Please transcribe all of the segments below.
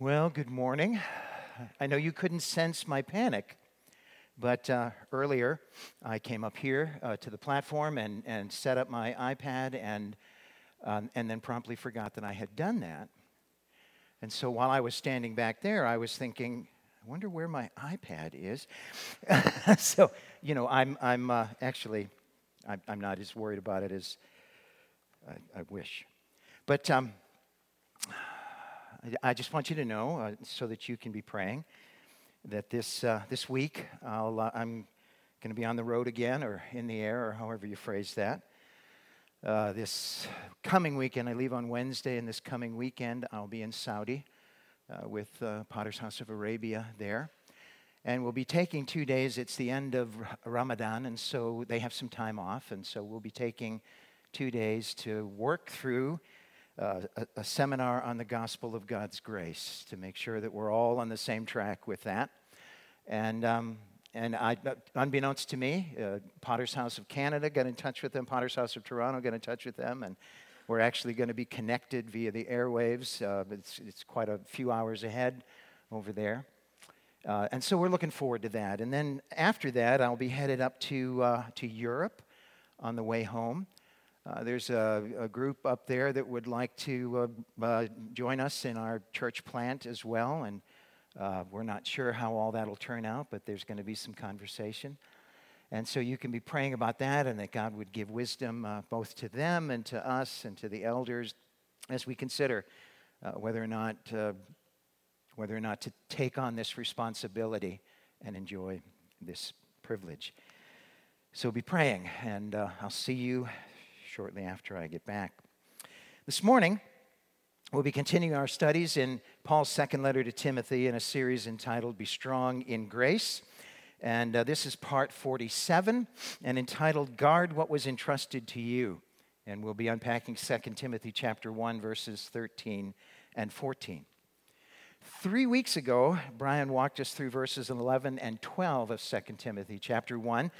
Well, good morning. I know you couldn't sense my panic, but uh, earlier I came up here uh, to the platform and, and set up my iPad and, um, and then promptly forgot that I had done that. And so while I was standing back there, I was thinking, I wonder where my iPad is. so, you know, I'm, I'm uh, actually, I'm, I'm, not as worried about it as I, I wish. But um, I just want you to know, uh, so that you can be praying, that this, uh, this week I'll, uh, I'm going to be on the road again or in the air or however you phrase that. Uh, this coming weekend, I leave on Wednesday, and this coming weekend I'll be in Saudi uh, with uh, Potter's House of Arabia there. And we'll be taking two days. It's the end of Ramadan, and so they have some time off. And so we'll be taking two days to work through uh, a, a, seminar on the gospel of God's grace to make sure that we're all on the same track with that. And, um, and I, unbeknownst to me, uh, Potter's House of Canada got in touch with them, Potter's House of Toronto got in touch with them, and we're actually going to be connected via the airwaves. Uh, it's, it's quite a few hours ahead over there. Uh, and so we're looking forward to that. And then after that, I'll be headed up to, uh, to Europe on the way home. Uh, there's a, a, group up there that would like to uh, uh, join us in our church plant as well. And uh, we're not sure how all that'll turn out, but there's going to be some conversation. And so you can be praying about that and that God would give wisdom uh, both to them and to us and to the elders as we consider uh, whether or not whether or not to take on this responsibility and enjoy this privilege. So be praying, and I'll see you shortly after I get back. This morning, we'll be continuing our studies in Paul's second letter to Timothy in a series entitled Be Strong in Grace. And uh, this is part 47 and entitled Guard What Was Entrusted to You. And we'll be unpacking 2 Timothy chapter 1 verses 13 and 14. Three weeks ago, Brian walked us through verses 11 and 12 of 2 Timothy chapter 1.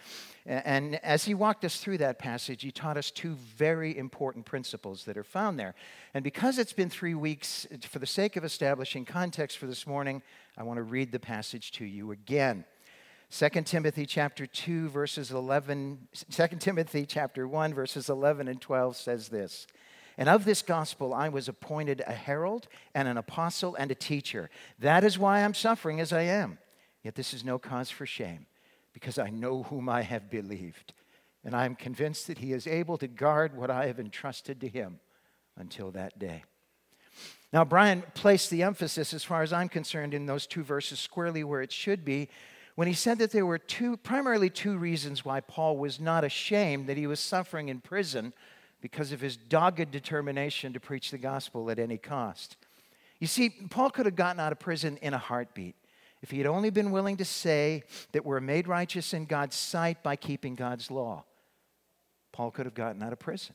And as he walked us through that passage, he taught us two very important principles that are found there. And because it's been three weeks, for the sake of establishing context for this morning, I want to read the passage to you again. 2 Timothy chapter 2 verses 11 2 Timothy chapter 1 verses 11 and 12 says this and of this gospel I was appointed a herald and an apostle and a teacher. That is why I'm suffering as I am. Yet this is no cause for shame, because I know whom I have believed. And I am convinced that he is able to guard what I have entrusted to him until that day. Now, Brian placed the emphasis, as far as I'm concerned, in those two verses squarely where it should be when he said that there were two, primarily two reasons why Paul was not ashamed that he was suffering in prison because of his dogged determination to preach the gospel at any cost. You see, Paul could have gotten out of prison in a heartbeat if he had only been willing to say that we're made righteous in God's sight by keeping God's law. Paul could have gotten out of prison.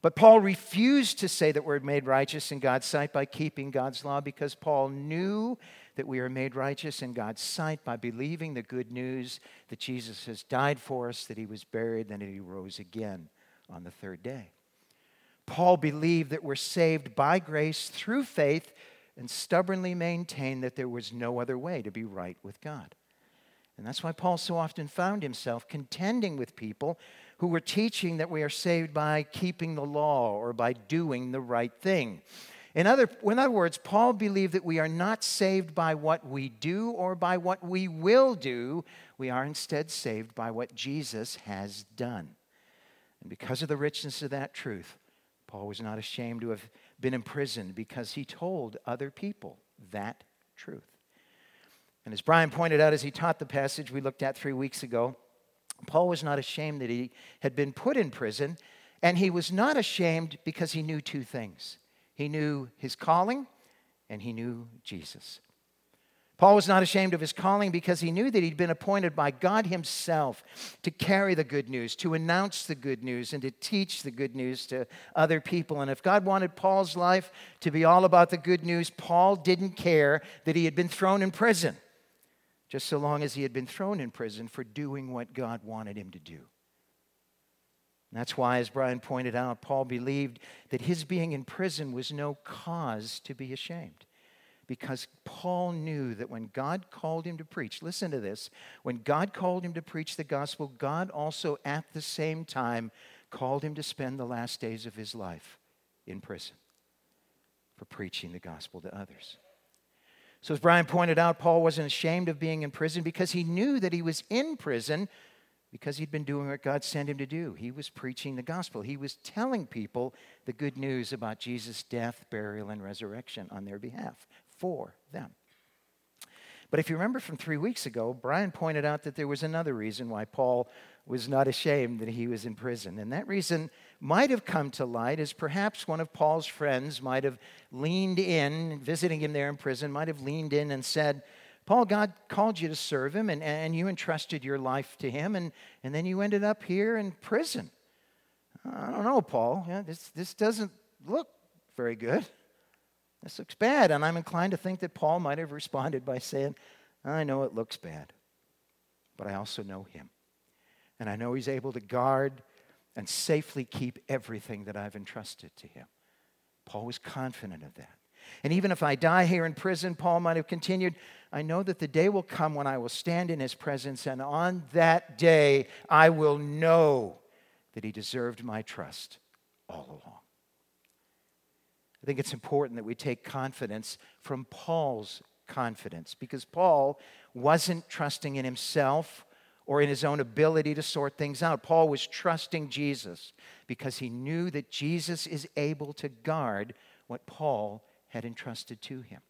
But Paul refused to say that we're made righteous in God's sight by keeping God's law because Paul knew that we are made righteous in God's sight by believing the good news that Jesus has died for us, that he was buried, and that he rose again on the third day. Paul believed that we're saved by grace through faith and stubbornly maintained that there was no other way to be right with God. And that's why Paul so often found himself contending with people who were teaching that we are saved by keeping the law or by doing the right thing. In other, in other words, Paul believed that we are not saved by what we do or by what we will do. We are instead saved by what Jesus has done. And because of the richness of that truth, Paul was not ashamed to have been imprisoned because he told other people that truth. And as Brian pointed out as he taught the passage we looked at three weeks ago, Paul was not ashamed that he had been put in prison, and he was not ashamed because he knew two things he knew his calling, and he knew Jesus. Paul was not ashamed of his calling because he knew that he'd been appointed by God Himself to carry the good news, to announce the good news, and to teach the good news to other people. And if God wanted Paul's life to be all about the good news, Paul didn't care that he had been thrown in prison, just so long as he had been thrown in prison for doing what God wanted him to do. And that's why, as Brian pointed out, Paul believed that his being in prison was no cause to be ashamed because Paul knew that when God called him to preach, listen to this, when God called him to preach the gospel, God also at the same time called him to spend the last days of his life in prison for preaching the gospel to others. So, as Brian pointed out, Paul wasn't ashamed of being in prison because he knew that he was in prison because he'd been doing what God sent him to do. He was preaching the gospel, he was telling people the good news about Jesus' death, burial, and resurrection on their behalf for them. But if you remember from three weeks ago, Brian pointed out that there was another reason why Paul was not ashamed that he was in prison. And that reason might have come to light as perhaps one of Paul's friends might have leaned in, visiting him there in prison, might have leaned in and said, Paul, God called you to serve him, and, and you entrusted your life to him, and, and then you ended up here in prison. I don't know, Paul. Yeah, this, this doesn't look very good. This looks bad. And I'm inclined to think that Paul might have responded by saying, I know it looks bad, but I also know him. And I know he's able to guard and safely keep everything that I've entrusted to him. Paul was confident of that. And even if I die here in prison, Paul might have continued, I know that the day will come when I will stand in his presence, and on that day I will know that he deserved my trust all along. I think it's important that we take confidence from Paul's confidence because Paul wasn't trusting in himself or in his own ability to sort things out. Paul was trusting Jesus because he knew that Jesus is able to guard what Paul had entrusted to him.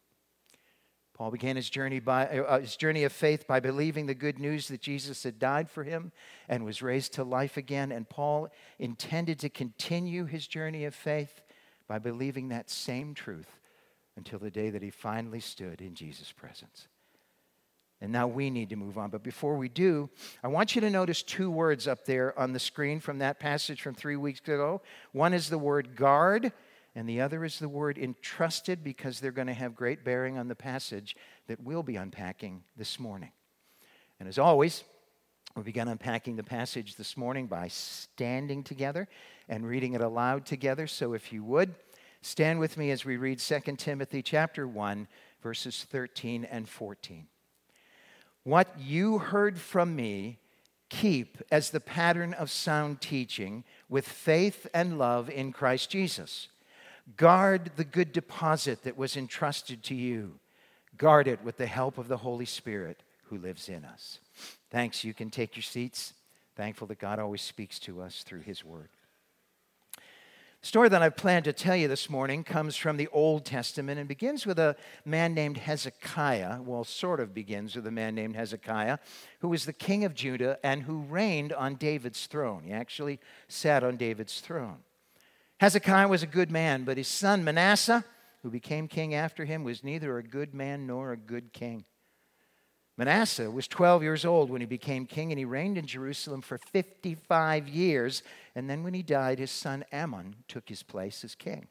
Paul began his journey, by, uh, his journey of faith by believing the good news that Jesus had died for him and was raised to life again. And Paul intended to continue his journey of faith by believing that same truth until the day that he finally stood in Jesus' presence. And now we need to move on. But before we do, I want you to notice two words up there on the screen from that passage from three weeks ago. One is the word guard, and the other is the word entrusted because they're going to have great bearing on the passage that we'll be unpacking this morning. And as always, we began unpacking the passage this morning by standing together and reading it aloud together. So if you would, stand with me as we read 2 Timothy chapter 1 verses 13 and 14. What you heard from me, keep as the pattern of sound teaching with faith and love in Christ Jesus. Guard the good deposit that was entrusted to you. Guard it with the help of the Holy Spirit who lives in us. Thanks. You can take your seats. Thankful that God always speaks to us through His Word. Story that I've planned to tell you this morning comes from the Old Testament and begins with a man named Hezekiah. Well, sort of begins with a man named Hezekiah, who was the king of Judah and who reigned on David's throne. He actually sat on David's throne. Hezekiah was a good man, but his son Manasseh, who became king after him, was neither a good man nor a good king. Manasseh was 12 years old when he became king, and he reigned in Jerusalem for 55 years. And then when he died, his son Amon took his place as king.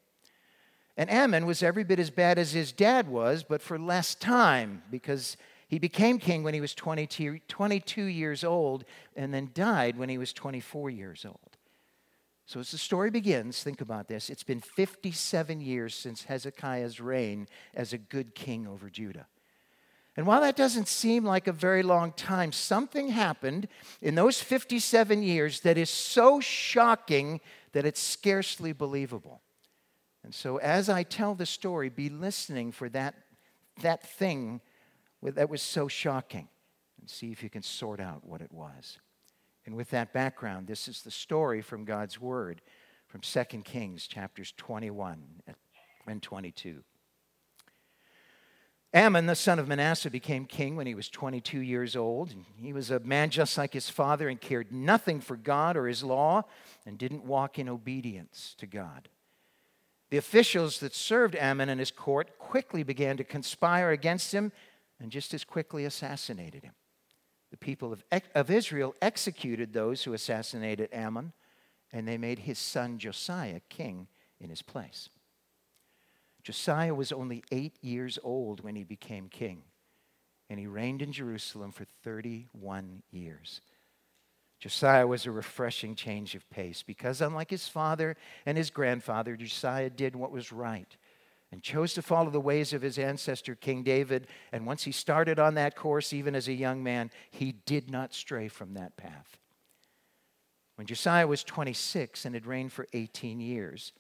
And Amon was every bit as bad as his dad was, but for less time, because he became king when he was 22, 22 years old and then died when he was 24 years old. So, as the story begins, think about this. It's been 57 years since Hezekiah's reign as a good king over Judah. And while that doesn't seem like a very long time, something happened in those 57 years that is so shocking that it's scarcely believable. And so, as I tell the story, be listening for that, that thing that was so shocking and see if you can sort out what it was. And with that background, this is the story from God's Word from 2 Kings chapters 21 and 22. Amon, the son of Manasseh, became king when he was 22 years old. He was a man just like his father and cared nothing for God or his law and didn't walk in obedience to God. The officials that served Amon and his court quickly began to conspire against him and just as quickly assassinated him. The people of, of Israel executed those who assassinated Amon, and they made his son Josiah king in his place. Josiah was only eight years old when he became king, and he reigned in Jerusalem for 31 years. Josiah was a refreshing change of pace because, unlike his father and his grandfather, Josiah did what was right and chose to follow the ways of his ancestor, King David. And once he started on that course, even as a young man, he did not stray from that path. When Josiah was 26 and had reigned for 18 years,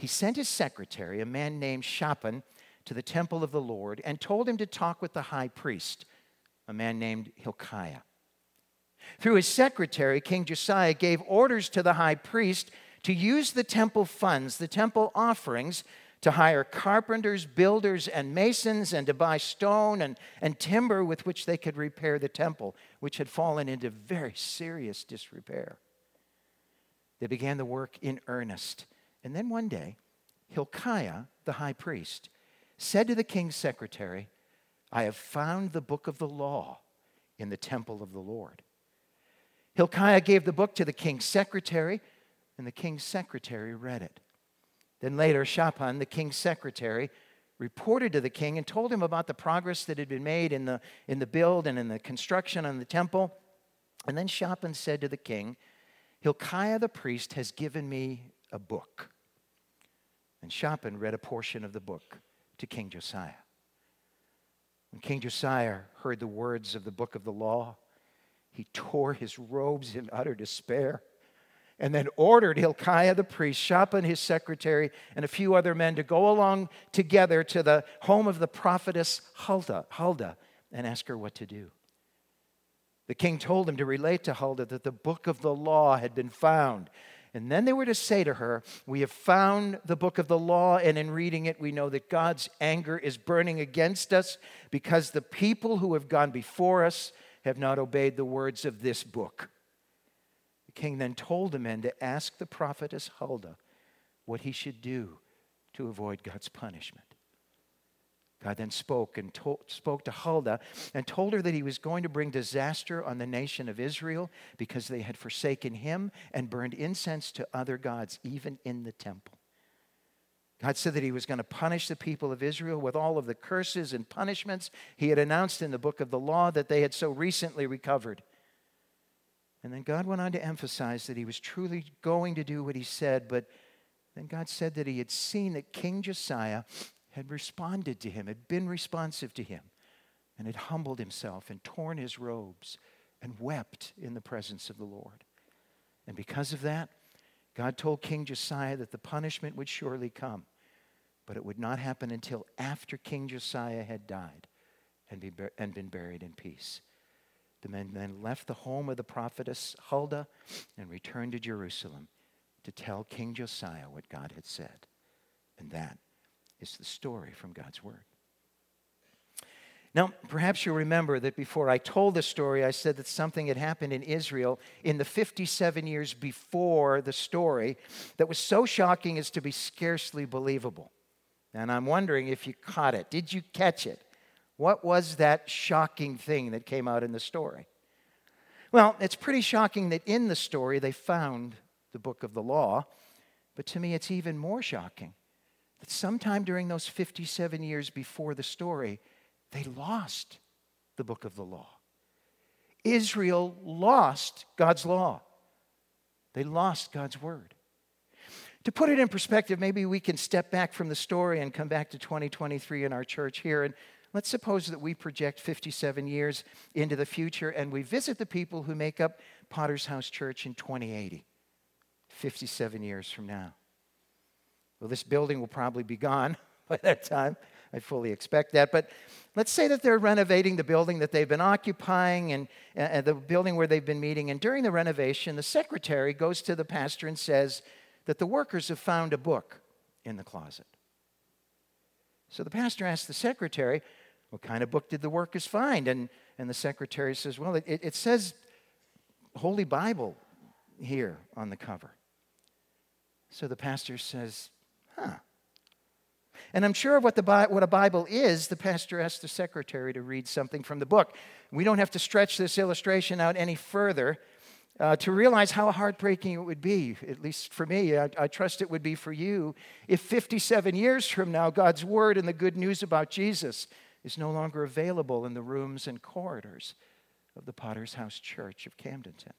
he sent his secretary, a man named Shaphan, to the temple of the Lord and told him to talk with the high priest, a man named Hilkiah. Through his secretary, King Josiah gave orders to the high priest to use the temple funds, the temple offerings, to hire carpenters, builders, and masons, and to buy stone and, and timber with which they could repair the temple, which had fallen into very serious disrepair. They began the work in earnest. And then one day, Hilkiah, the high priest, said to the king's secretary, I have found the book of the law in the temple of the Lord. Hilkiah gave the book to the king's secretary, and the king's secretary read it. Then later, Shaphan, the king's secretary, reported to the king and told him about the progress that had been made in the, in the build and in the construction on the temple. And then Shaphan said to the king, Hilkiah the priest has given me a book. And Shaphan read a portion of the book to King Josiah. When King Josiah heard the words of the book of the law, he tore his robes in utter despair and then ordered Hilkiah the priest, Shaphan his secretary, and a few other men to go along together to the home of the prophetess Huldah, Huldah and ask her what to do. The king told him to relate to Huldah that the book of the law had been found. And then they were to say to her, We have found the book of the law, and in reading it, we know that God's anger is burning against us because the people who have gone before us have not obeyed the words of this book. The king then told the men to ask the prophetess Huldah what he should do to avoid God's punishment. God then spoke and told, spoke to Huldah and told her that he was going to bring disaster on the nation of Israel because they had forsaken him and burned incense to other gods, even in the temple. God said that he was going to punish the people of Israel with all of the curses and punishments he had announced in the book of the law that they had so recently recovered. And then God went on to emphasize that he was truly going to do what he said, but then God said that he had seen that King Josiah had responded to him, had been responsive to him, and had humbled himself and torn his robes and wept in the presence of the Lord. And because of that, God told King Josiah that the punishment would surely come, but it would not happen until after King Josiah had died and, be, and been buried in peace. The men then left the home of the prophetess Huldah and returned to Jerusalem to tell King Josiah what God had said. And that is the story from God's Word. Now, perhaps you'll remember that before I told the story, I said that something had happened in Israel in the 57 years before the story that was so shocking as to be scarcely believable. And I'm wondering if you caught it. Did you catch it? What was that shocking thing that came out in the story? Well, it's pretty shocking that in the story they found the book of the law, but to me it's even more shocking that sometime during those 57 years before the story, they lost the book of the law. Israel lost God's law, they lost God's word. To put it in perspective, maybe we can step back from the story and come back to 2023 in our church here and Let's suppose that we project 57 years into the future and we visit the people who make up Potter's House Church in 2080, 57 years from now. Well, this building will probably be gone by that time. I fully expect that. But let's say that they're renovating the building that they've been occupying and, and the building where they've been meeting. And during the renovation, the secretary goes to the pastor and says that the workers have found a book in the closet. So the pastor asks the secretary, what kind of book did the workers find? And, and the secretary says, Well, it, it says Holy Bible here on the cover. So the pastor says, Huh. And I'm sure of what, the, what a Bible is, the pastor asked the secretary to read something from the book. We don't have to stretch this illustration out any further uh, to realize how heartbreaking it would be, at least for me. I, I trust it would be for you, if 57 years from now, God's word and the good news about Jesus is no longer available in the rooms and corridors of the Potter's House Church of Camdenton.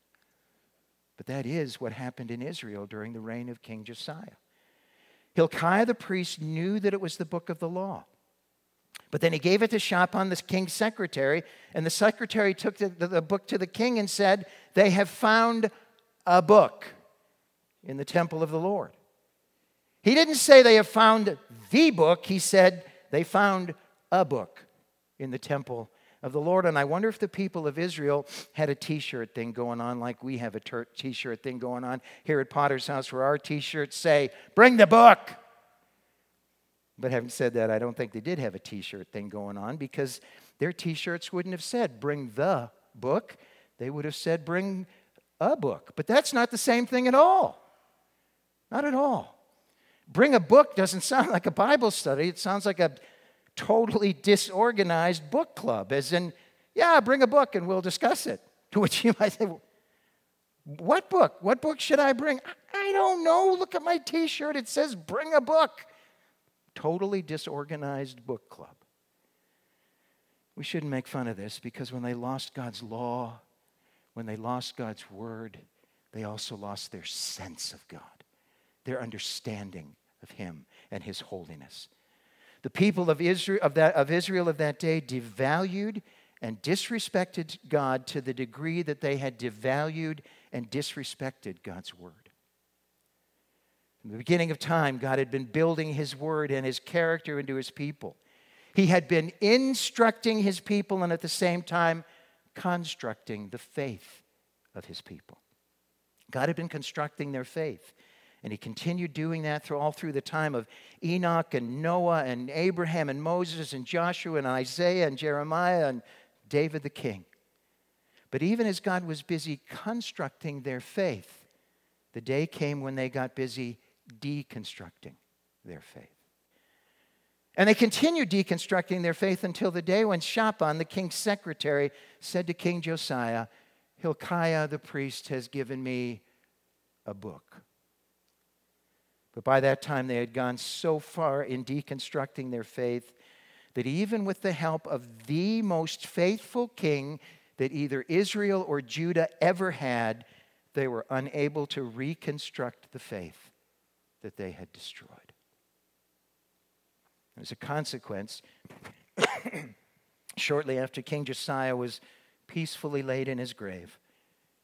But that is what happened in Israel during the reign of King Josiah. Hilkiah the priest knew that it was the book of the law. But then he gave it to Shaphan, the king's secretary, and the secretary took the, the, the, book to the king and said, They have found a book in the temple of the Lord. He didn't say they have found the book, he said they found a book in the temple of the Lord. And I wonder if the people of Israel had a t shirt thing going on like we have a t shirt thing going on here at Potter's house, where our t shirts say, Bring the book. But having said that, I don't think they did have a t shirt thing going on because their t shirts wouldn't have said, Bring the book. They would have said, Bring a book. But that's not the same thing at all. Not at all. Bring a book doesn't sound like a Bible study, it sounds like a totally disorganized book club, as in, yeah, bring a book and we'll discuss it. To which you might say, what book? What book should I bring? I don't know. Look at my t shirt. It says, bring a book. Totally disorganized book club. We shouldn't make fun of this because when they lost God's law, when they lost God's word, they also lost their sense of God, their understanding of Him and His holiness. The people of Israel of that, of Israel of that day devalued and disrespected God to the degree that they had devalued and disrespected God's word. From the beginning of time, God had been building his word and his character into his people. He had been instructing his people and at the same time constructing the faith of his people. God had been constructing their faith. And he continued doing that through all through the time of Enoch and Noah and Abraham and Moses and Joshua and Isaiah and Jeremiah and David the king. But even as God was busy constructing their faith, the day came when they got busy deconstructing their faith. And they continued deconstructing their faith until the day when Shaphan, the king's secretary, said to King Josiah, Hilkiah the priest has given me a book. But by that time, they had gone so far in deconstructing their faith that even with the help of the most faithful king that either Israel or Judah ever had, they were unable to reconstruct the faith that they had destroyed. As a consequence, shortly after King Josiah was peacefully laid in his grave,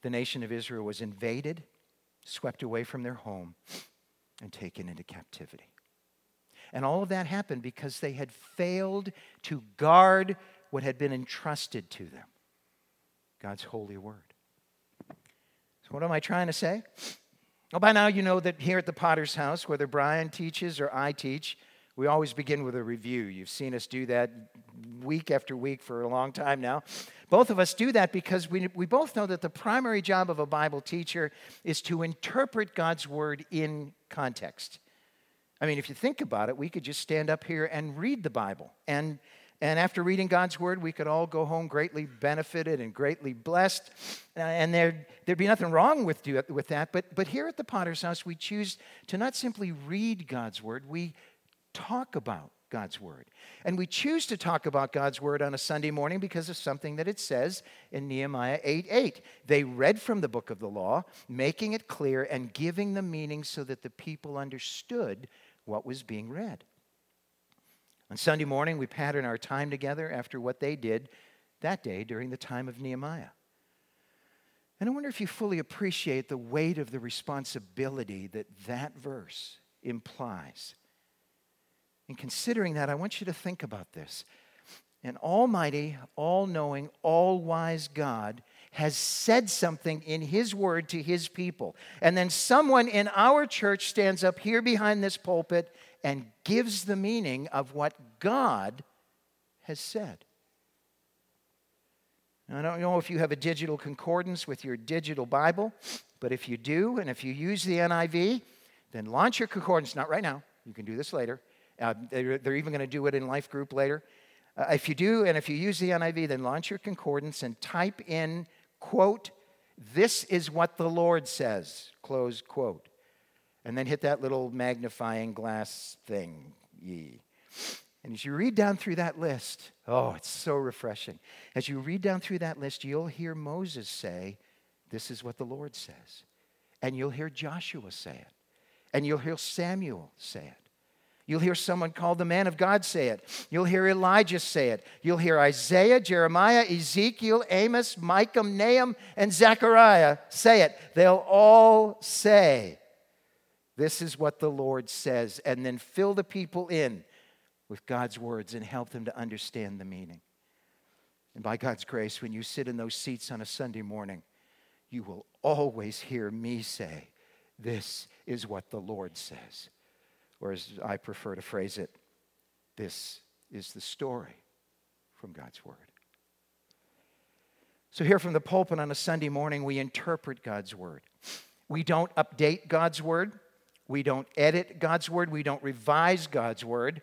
the nation of Israel was invaded, swept away from their home, and taken into captivity. And all of that happened because they had failed to guard what had been entrusted to them God's holy word. So, what am I trying to say? Well, by now you know that here at the Potter's House, whether Brian teaches or I teach, we always begin with a review. You've seen us do that week after week for a long time now. Both of us do that because we, we both know that the primary job of a Bible teacher is to interpret God's word in context. I mean, if you think about it, we could just stand up here and read the Bible. And, and after reading God's word, we could all go home greatly benefited and greatly blessed. Uh, and there, there'd be nothing wrong with, with that. But, but here at the Potter's House, we choose to not simply read God's word, we talk about God's Word. And we choose to talk about God's Word on a Sunday morning because of something that it says in Nehemiah 8 8. They read from the book of the law, making it clear and giving the meaning so that the people understood what was being read. On Sunday morning, we pattern our time together after what they did that day during the time of Nehemiah. And I wonder if you fully appreciate the weight of the responsibility that that verse implies. And considering that, I want you to think about this. An almighty, all knowing, all wise God has said something in His word to His people. And then someone in our church stands up here behind this pulpit and gives the meaning of what God has said. I don't know if you have a digital concordance with your digital Bible, but if you do, and if you use the NIV, then launch your concordance. Not right now, you can do this later. Uh, they're, they're, even going to do it in life group later. Uh, if you do, and if you use the NIV, then launch your concordance and type in, quote, this is what the Lord says, close quote. And then hit that little magnifying glass thing, ye. And as you read down through that list, oh, it's so refreshing. As you read down through that list, you'll hear Moses say, This is what the Lord says. And you'll hear Joshua say it. And you'll hear Samuel say it. You'll hear someone called the man of God say it. You'll hear Elijah say it. You'll hear Isaiah, Jeremiah, Ezekiel, Amos, Micah, Nahum, and Zechariah say it. They'll all say, This is what the Lord says, and then fill the people in with God's words and help them to understand the meaning. And by God's grace, when you sit in those seats on a Sunday morning, you will always hear me say, This is what the Lord says. Or as I prefer to phrase it, this is the story from God's Word. So, here from the pulpit on a Sunday morning, we interpret God's Word. We don't update God's Word. We don't edit God's Word. We don't revise God's Word.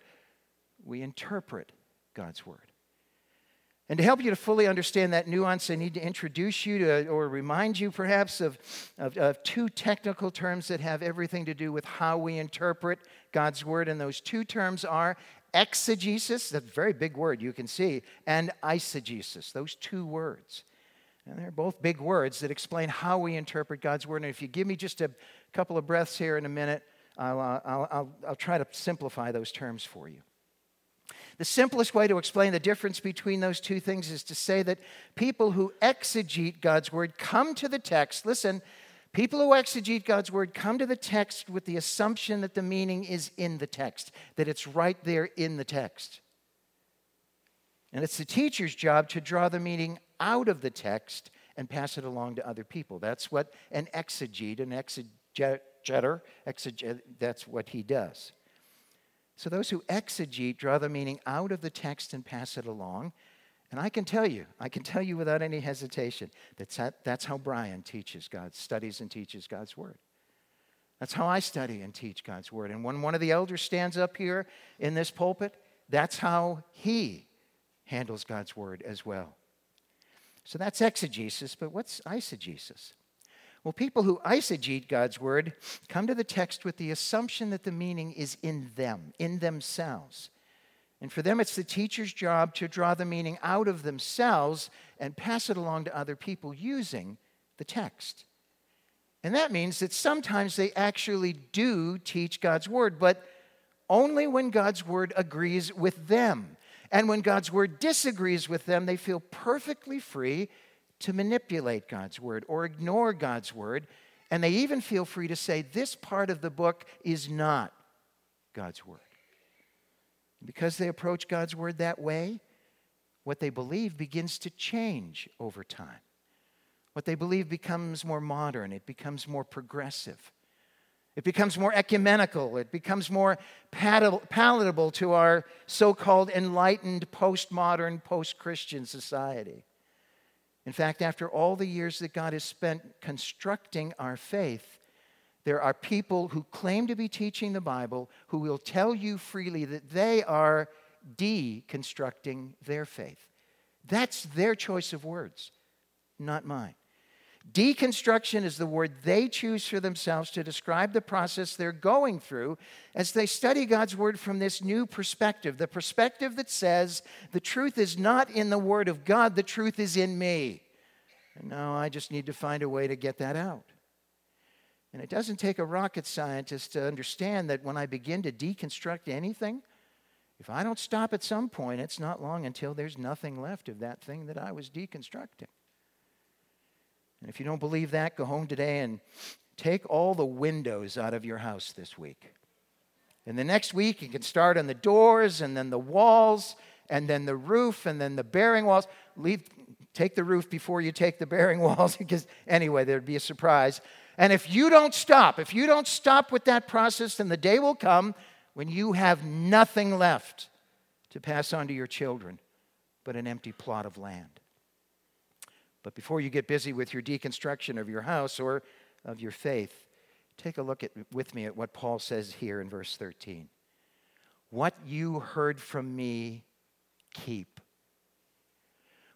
We interpret God's Word. And to help you to fully understand that nuance, I need to introduce you to, or remind you perhaps of, of, of, two technical terms that have everything to do with how we interpret God's Word. And those two terms are exegesis, that's a very big word, you can see, and eisegesis, those two words. And they're both big words that explain how we interpret God's Word. And if you give me just a couple of breaths here in a minute, I'll, uh, I'll, I'll, I'll try to simplify those terms for you. The simplest way to explain the difference between those two things is to say that people who exegete God's word come to the text. Listen, people who exegete God's word come to the text with the assumption that the meaning is in the text, that it's right there in the text. And it's the teacher's job to draw the meaning out of the text and pass it along to other people. That's what an exegete, an exegeter, exeget, that's what he does. So those who exegete draw the meaning out of the text and pass it along. And I can tell you, I can tell you without any hesitation, that's, that's how Brian teaches God, studies and teaches God's Word. That's how I study and teach God's Word. And when one of the elders stands up here in this pulpit, that's how he handles God's Word as well. So that's exegesis, but what's eisegesis? Well, people who eisegete God's word come to the text with the assumption that the meaning is in them, in themselves. And for them, it's the teacher's job to draw the meaning out of themselves and pass it along to other people using the text. And that means that sometimes they actually do teach God's word, but only when God's word agrees with them. And when God's word disagrees with them, they feel perfectly free to manipulate God's word or ignore God's word. And they even feel free to say, this part of the book is not God's word. Because they approach God's word that way, what they believe begins to change over time. What they believe becomes more modern, it becomes more progressive. It becomes more ecumenical. It becomes more palatable to our so called enlightened, postmodern, post Christian society. In fact, after all the years that God has spent constructing our faith, there are people who claim to be teaching the Bible who will tell you freely that they are deconstructing their faith. That's their choice of words, not mine. Deconstruction is the word they choose for themselves to describe the process they're going through as they study God's word from this new perspective the perspective that says the truth is not in the word of God, the truth is in me. And now I just need to find a way to get that out. And it doesn't take a rocket scientist to understand that when I begin to deconstruct anything, if I don't stop at some point, it's not long until there's nothing left of that thing that I was deconstructing. And if you don't believe that, go home today and take all the windows out of your house this week. And the next week, you can start on the doors and then the walls and then the roof and then the bearing walls. Leave, take the roof before you take the bearing walls, because anyway, there'd be a surprise. And if you don't stop, if you don't stop with that process, then the day will come when you have nothing left to pass on to your children but an empty plot of land. But before you get busy with your deconstruction of your house or of your faith, take a look at, with me at what Paul says here in verse 13. What you heard from me, keep.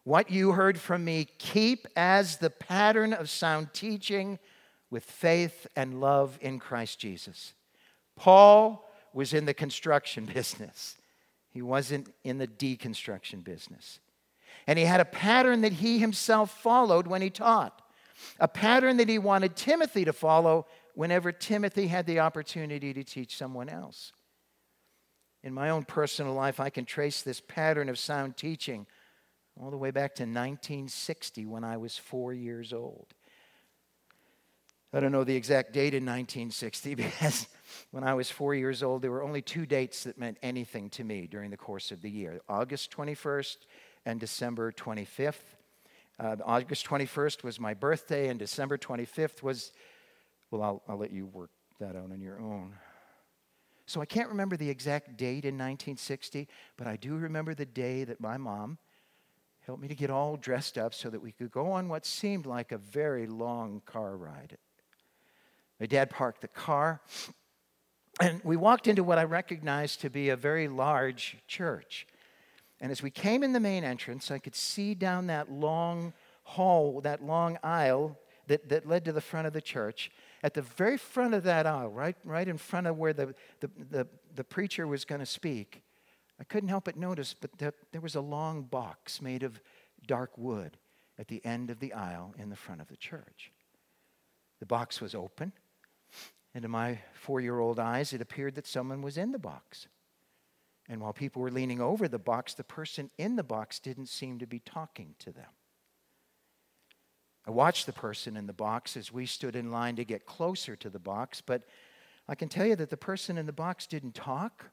What you heard from me, keep as the pattern of sound teaching with faith and love in Christ Jesus. Paul was in the construction business, he wasn't in the deconstruction business. And he had a pattern that he himself followed when he taught, a pattern that he wanted Timothy to follow whenever Timothy had the opportunity to teach someone else. In my own personal life, I can trace this pattern of sound teaching all the way back to 1960 when I was four years old. I don't know the exact date in 1960 because when I was four years old, there were only two dates that meant anything to me during the course of the year August 21st and December 25th. Uh, August 21st was my birthday, and December 25th was, well, I'll, I'll let you work that out on your own. So I can't remember the exact date in 1960, but I do remember the day that my mom helped me to get all dressed up so that we could go on what seemed like a very long car ride. My dad parked the car, and we walked into what I recognized to be a very large church. And as we came in the main entrance, I could see down that long hall, that long aisle that, that led to the front of the church. At the very front of that aisle, right, right in front of where the, the, the, the preacher was going to speak, I couldn't help but notice, but there, there was a long box made of dark wood at the end of the aisle in the front of the church. The box was open, and to my four year old eyes, it appeared that someone was in the box. And while people were leaning over the box, the person in the box didn't seem to be talking to them. I watched the person in the box as we stood in line to get closer to the box, but I can tell you that the person in the box didn't talk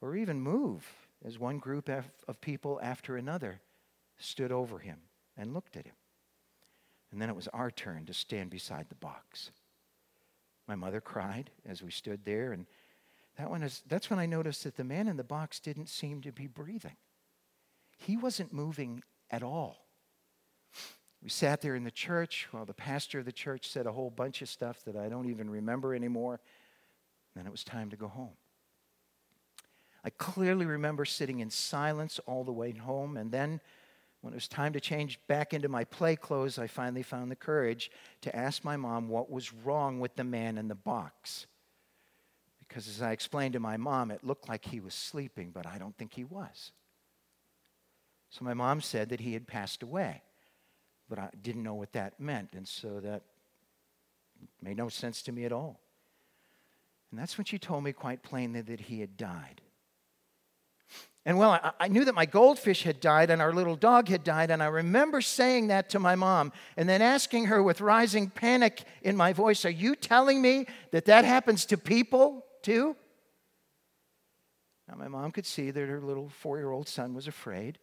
or even move as one group of people after another stood over him and looked at him. And then it was our turn to stand beside the box. My mother cried as we stood there, and that one is, that's when I noticed that the man in the box didn't seem to be breathing. He wasn't moving at all. We sat there in the church while the pastor of the church said a whole bunch of stuff that I don't even remember anymore. Then it was time to go home. I clearly remember sitting in silence all the way home, and then when it was time to change back into my play clothes, I finally found the courage to ask my mom what was wrong with the man in the box. Because as I explained to my mom, it looked like he was sleeping, but I don't think he was. So my mom said that he had passed away, but I didn't know what that meant, and so that made no sense to me at all. And that's when she told me quite plainly that he had died. And well, I, I, knew that my goldfish had died and our little dog had died, and I remember saying that to my mom and then asking her with rising panic in my voice, Are you telling me that that happens to people? too? Now, my mom could see that her little four year old son was afraid,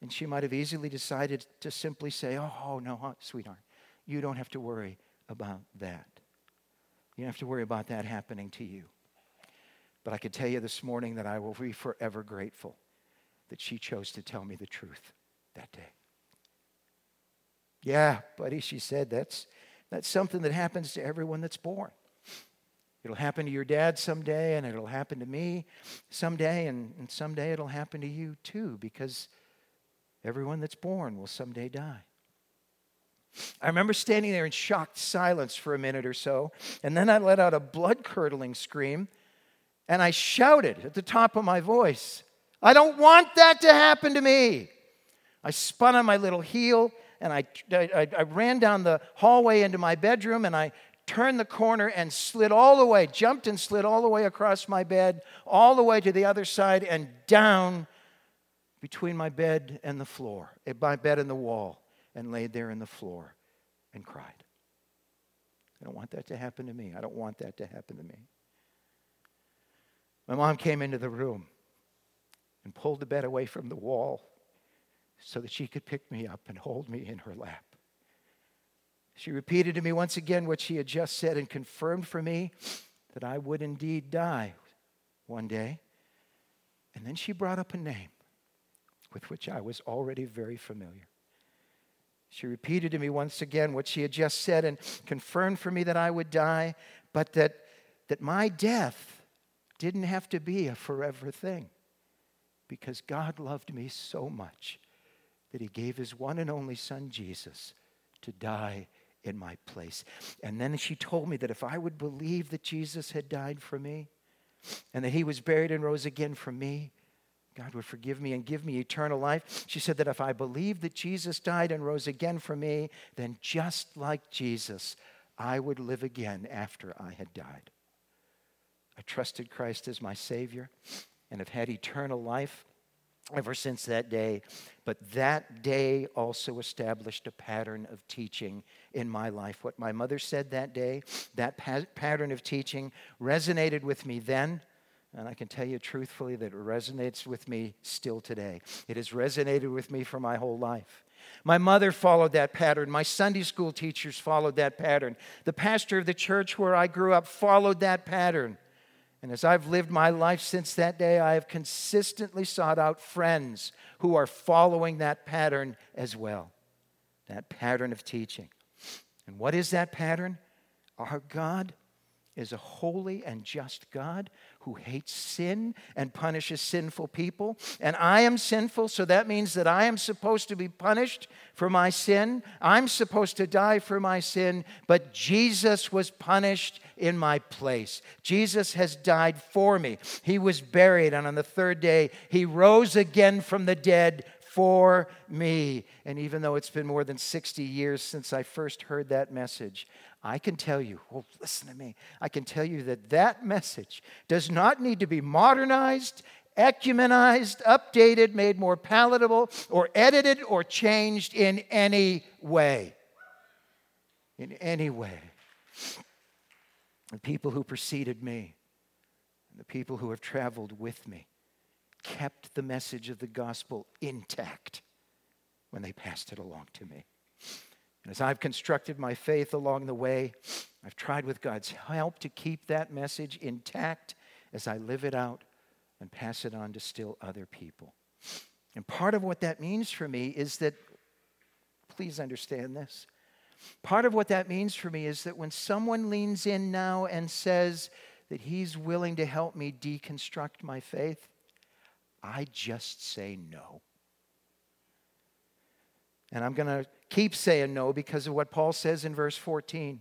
and she might have easily decided to simply say, Oh, oh no, sweetheart, you don't have to worry about that. You don't have to worry about that happening to you. But I can tell you this morning that I will be forever grateful that she chose to tell me the truth that day. Yeah, buddy, she said, that's, that's something that happens to everyone that's born. It'll happen to your dad someday, and it'll happen to me someday, and, and someday it'll happen to you too, because everyone that's born will someday die. I remember standing there in shocked silence for a minute or so, and then I let out a blood curdling scream, and I shouted at the top of my voice, I don't want that to happen to me. I spun on my little heel and I, I, I, ran down the hallway into my bedroom and I turned the corner and slid all the way, jumped and slid all the way across my bed, all the way to the other side and down between my bed and the floor, eh, my bed and the wall, and laid there in the floor and cried. I don't want that to happen to me. I don't want that to happen to me. My mom came into the room and pulled the bed away from the wall so that she could pick me up and hold me in her lap. She repeated to me once again what she had just said and confirmed for me that I would indeed die one day. And then she brought up a name with which I was already very familiar. She repeated to me once again what she had just said and confirmed for me that I would die, but that, that my death didn't have to be a forever thing because God loved me so much that he gave his one and only son, Jesus, to die in my place. And then she told me that if I would believe that Jesus had died for me and that he was buried and rose again for me, God would forgive me and give me eternal life. She said that if I believed that Jesus died and rose again for me, then just like Jesus, I would live again after I had died. I trusted Christ as my Savior and have had eternal life ever since that day. But that day also established a pattern of teaching in my life. What my mother said that day, that pa- pattern of teaching resonated with me then. And I can tell you truthfully that it resonates with me still today. It has resonated with me for my whole life. My mother followed that pattern. My Sunday school teachers followed that pattern. The pastor of the church where I grew up followed that pattern. And as I've lived my life since that day, I have consistently sought out friends who are following that pattern as well. That pattern of teaching. And what is that pattern? Our God is a holy and just God who hates sin and punishes sinful people. And I am sinful, so that means that I am supposed to be punished for my sin. I'm supposed to die for my sin, but Jesus was punished in my place. Jesus has died for me. He was buried, and on the third day, he rose again from the dead for me. And even though it's been more than 60 years since I first heard that message, I can tell you, well, listen to me, I can tell you that that message does not need to be modernized, ecumenized, updated, made more palatable, or edited or changed in any way. In any way. The people who preceded me, and the people who have traveled with me, kept the message of the gospel intact when they passed it along to me. And as I've constructed my faith along the way, I've tried with God's help to keep that message intact as I live it out and pass it on to still other people. And part of what that means for me is that, please understand this. Part of what that means for me is that when someone leans in now and says that he's willing to help me deconstruct my faith, I just say no. And I'm going to keep saying no because of what Paul says in verse 14.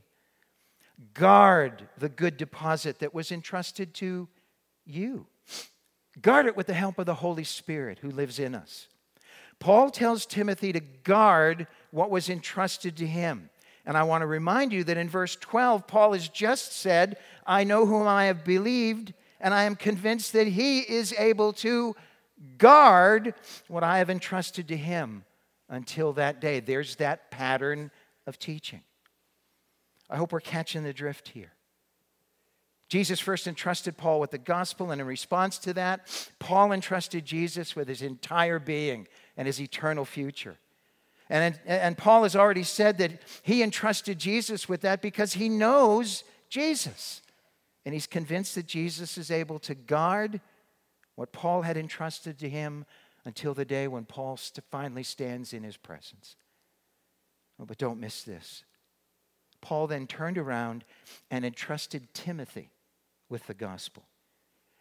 Guard the good deposit that was entrusted to you. Guard it with the help of the Holy Spirit who lives in us. Paul tells Timothy to guard what was entrusted to him. And I want to remind you that in verse 12, Paul has just said, I know whom I have believed, and I am convinced that he is able to guard what I have entrusted to him until that day. There's that pattern of teaching. I hope we're catching the drift here. Jesus first entrusted Paul with the gospel, and in response to that, Paul entrusted Jesus with his entire being and his eternal future. And, and Paul has already said that he entrusted Jesus with that because he knows Jesus. And he's convinced that Jesus is able to guard what Paul had entrusted to him until the day when Paul finally stands in his presence. Oh, but don't miss this. Paul then turned around and entrusted Timothy with the gospel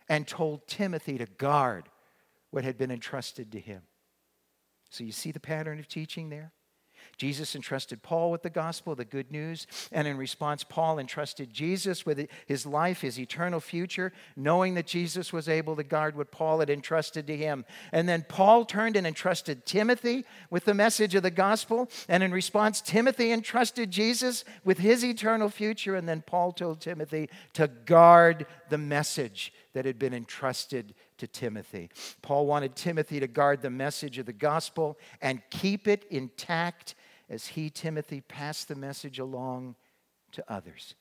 and told Timothy to guard what had been entrusted to him. So you see the pattern of teaching there? Jesus entrusted Paul with the gospel, the good news, and in response, Paul entrusted Jesus with his life, his eternal future, knowing that Jesus was able to guard what Paul had entrusted to him. And then Paul turned and entrusted Timothy with the message of the gospel, and in response, Timothy entrusted Jesus with his eternal future, and then Paul told Timothy to guard the message that had been entrusted to Timothy. Paul wanted Timothy to guard the message of the gospel and keep it intact as he, Timothy, passed the message along to others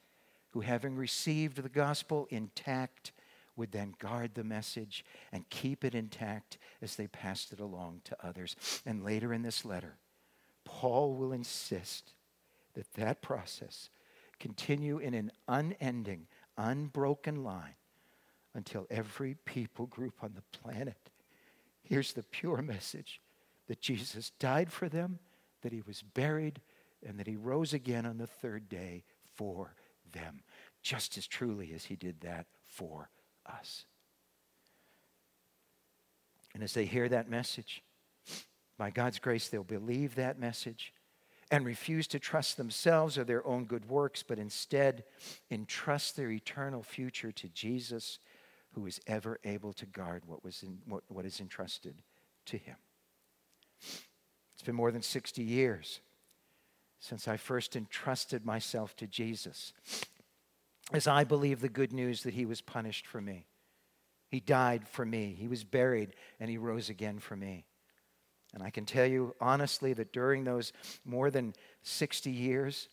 who, having received the gospel intact, would then guard the message and keep it intact as they passed it along to others. And later in this letter, Paul will insist that that process continue in an unending, unbroken line until every people group on the planet hears the pure message that Jesus died for them that he was buried, and that he rose again on the third day for them, just as truly as he did that for us. And as they hear that message, by God's grace, they'll believe that message and refuse to trust themselves or their own good works, but instead entrust their eternal future to Jesus, who is ever able to guard what, was in, what, what is entrusted to him. Been more than 60 years since I first entrusted myself to Jesus, as I believe the good news that he was punished for me. He died for me, he was buried, and he rose again for me. And I can tell you honestly that during those more than 60 years,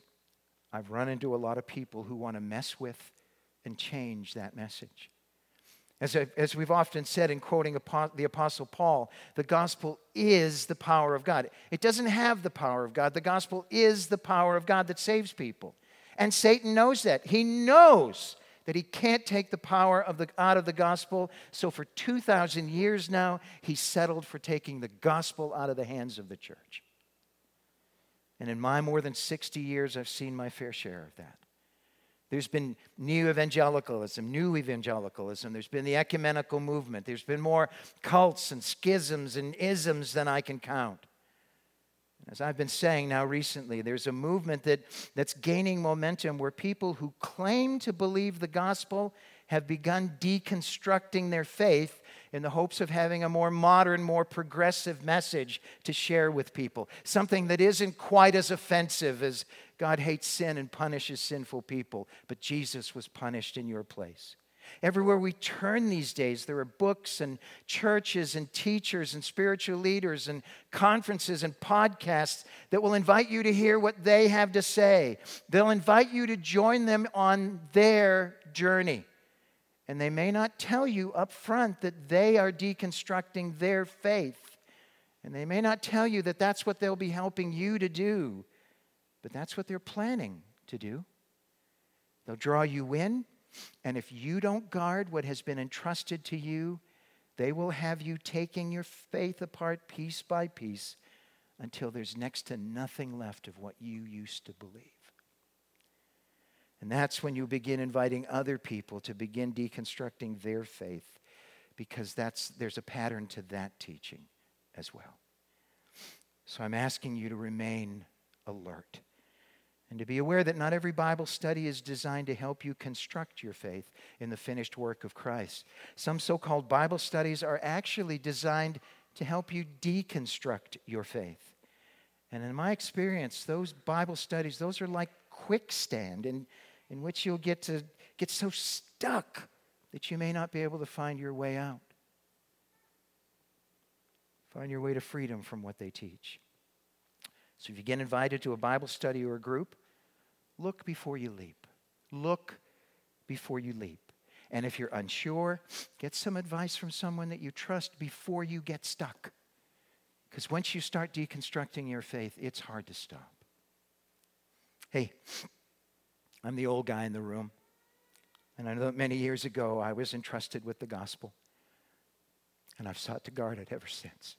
I've run into a lot of people who want to mess with and change that message. As, as we've often said in quoting the Apostle Paul, the gospel is the power of God. It doesn't have the power of God. The gospel is the power of God that saves people. And Satan knows that. He knows that he can't take the power of the, out of the gospel. So for 2,000 years now, he's settled for taking the gospel out of the hands of the church. And in my more than 60 years, I've seen my fair share of that. There's been new evangelicalism, new evangelicalism. There's been the ecumenical movement. There's been more cults and schisms and isms than I can count. As I've been saying now recently, there's a movement that, that's gaining momentum where people who claim to believe the gospel have begun deconstructing their faith in the hopes of having a more modern, more progressive message to share with people. Something that isn't quite as offensive as God hates sin and punishes sinful people, but Jesus was punished in your place. Everywhere we turn these days, there are books and churches and teachers and spiritual leaders and conferences and podcasts that will invite you to hear what they have to say. They'll invite you to join them on their journey. And they may not tell you up front that they are deconstructing their faith. And they may not tell you that that's what they'll be helping you to do, but that's what they're planning to do. They'll draw you in and if you don't guard what has been entrusted to you, they will have you taking your faith apart piece by piece until there's next to nothing left of what you used to believe. And that's when you begin inviting other people to begin deconstructing their faith because that's, there's a pattern to that teaching as well. So I'm asking you to remain alert and to be aware that not every Bible study is designed to help you construct your faith in the finished work of Christ. Some so called Bible studies are actually designed to help you deconstruct your faith. And in my experience, those Bible studies, those are like quicksand in, in which you'll get to get so stuck that you may not be able to find your way out. Find your way to freedom from what they teach. So if you get invited to a Bible study or a group, Look before you leap. Look before you leap. And if you're unsure, get some advice from someone that you trust before you get stuck. Because once you start deconstructing your faith, it's hard to stop. Hey, I'm the old guy in the room. And I know that many years ago I was entrusted with the gospel. And I've sought to guard it ever since.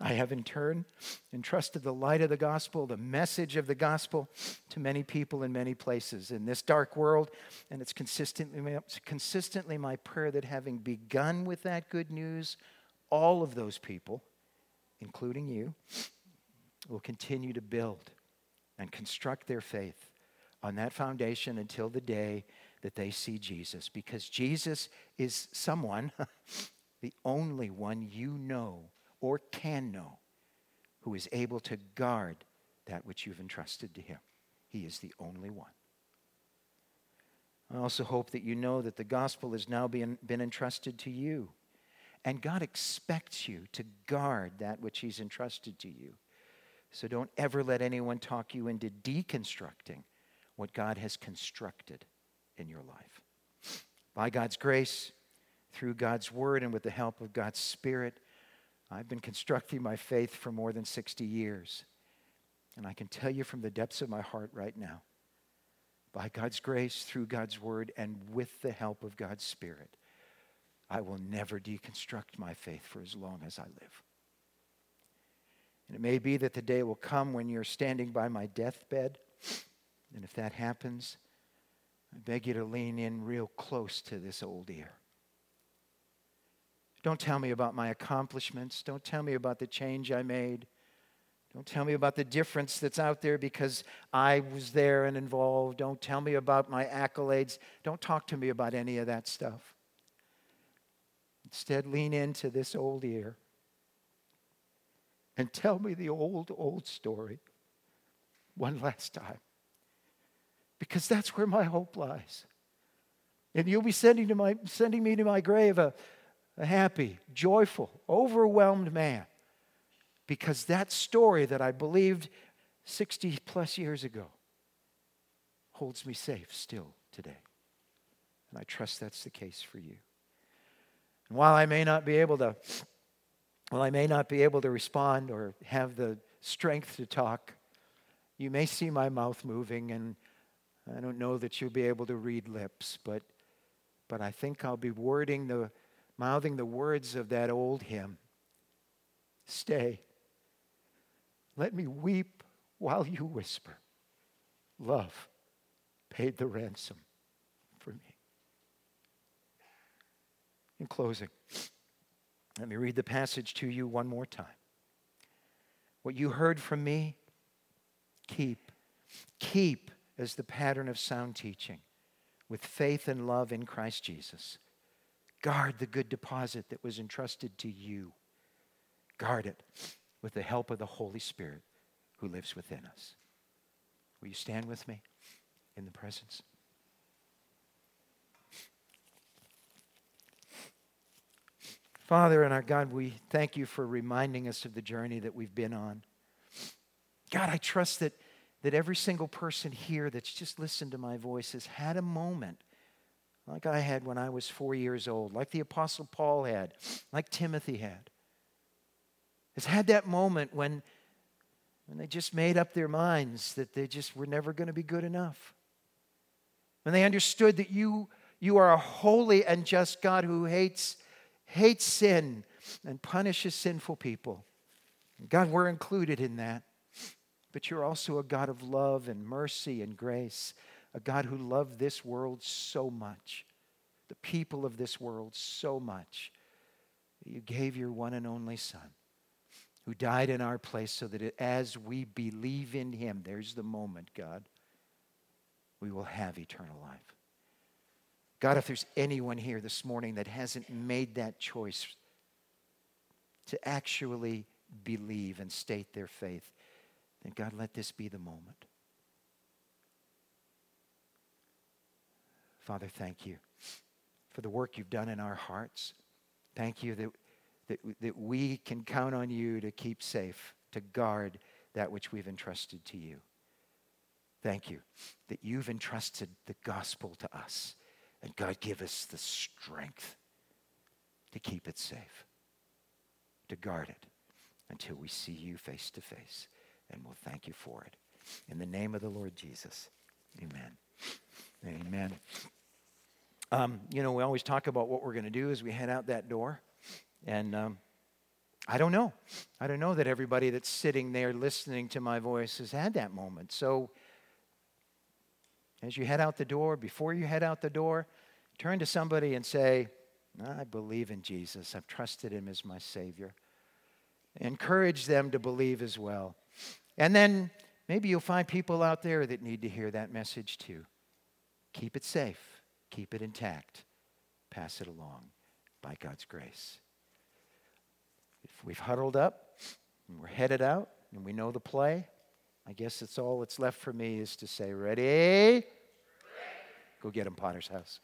I have in turn entrusted the light of the gospel, the message of the gospel, to many people in many places in this dark world. And it's consistently, consistently my prayer that having begun with that good news, all of those people, including you, will continue to build and construct their faith on that foundation until the day that they see Jesus. Because Jesus is someone, the only one you know or can know who is able to guard that which you've entrusted to him. He is the only one. I also hope that you know that the gospel has now been, been entrusted to you. And God expects you to guard that which He's entrusted to you. So don't ever let anyone talk you into deconstructing what God has constructed in your life. By God's grace, through God's word, and with the help of God's Spirit, I've been constructing my faith for more than 60 years. And I can tell you from the depths of my heart right now, by God's grace, through God's word, and with the help of God's Spirit, I will never deconstruct my faith for as long as I live. And it may be that the day will come when you're standing by my deathbed. And if that happens, I beg you to lean in real close to this old ear. Don't tell me about my accomplishments. Don't tell me about the change I made. Don't tell me about the difference that's out there because I was there and involved. Don't tell me about my accolades. Don't talk to me about any of that stuff. Instead, lean into this old ear and tell me the old, old story one last time. Because that's where my hope lies. And you'll be sending, to my, sending me to my grave a, a happy, joyful, overwhelmed man. Because that story that I believed 60 plus years ago holds me safe still today. And I trust that's the case for you. And while I may not be able to, well, I may not be able to respond or have the strength to talk, you may see my mouth moving, and I don't know that you'll be able to read lips, but, but I think I'll be wording the, mouthing the words of that old hymn Stay. Let me weep while you whisper. Love paid the ransom for me. In closing, let me read the passage to you one more time. What you heard from me, keep. Keep as the pattern of sound teaching with faith and love in Christ Jesus. Guard the good deposit that was entrusted to you. Guard it with the help of the Holy Spirit who lives within us. Will you stand with me in the presence? Father and our God, we thank you for reminding us of the journey that we've been on. God, I trust that, that every single person here that's just listened to my voice has had a moment like I had when I was four years old, like the Apostle Paul had, like Timothy had. Has had that moment when, when they just made up their minds that they just were never going to be good enough. When they understood that you, you are a holy and just God who hates hates sin and punishes sinful people. God, we're included in that. But you're also a God of love and mercy and grace, a God who loved this world so much, the people of this world so much, that you gave your one and only Son, who died in our place so that as we believe in him, there's the moment, God, we will have eternal life. God, if there's anyone here this morning that hasn't made that choice to actually believe and state their faith, then God, let this be the moment. Father, thank you for the work you've done in our hearts. Thank you that, that, that we can count on you to keep safe, to guard that which we've entrusted to you. Thank you that you've entrusted the gospel to us and God, give us the strength to keep it safe, to guard it until we see you face to face. And we'll thank you for it. In the name of the Lord Jesus, amen. Amen. Um, you know, we always talk about what we're going to do as we head out that door. And um, I don't know. I don't know that everybody that's sitting there listening to my voice has had that moment. So, as you head out the door, before you head out the door, turn to somebody and say, I believe in Jesus. I've trusted him as my Savior. Encourage them to believe as well. And then maybe you'll find people out there that need to hear that message too. Keep it safe, keep it intact, pass it along by God's grace. If we've huddled up and we're headed out and we know the play, I guess it's all that's left for me is to say, ready? Go get him, Potter's house.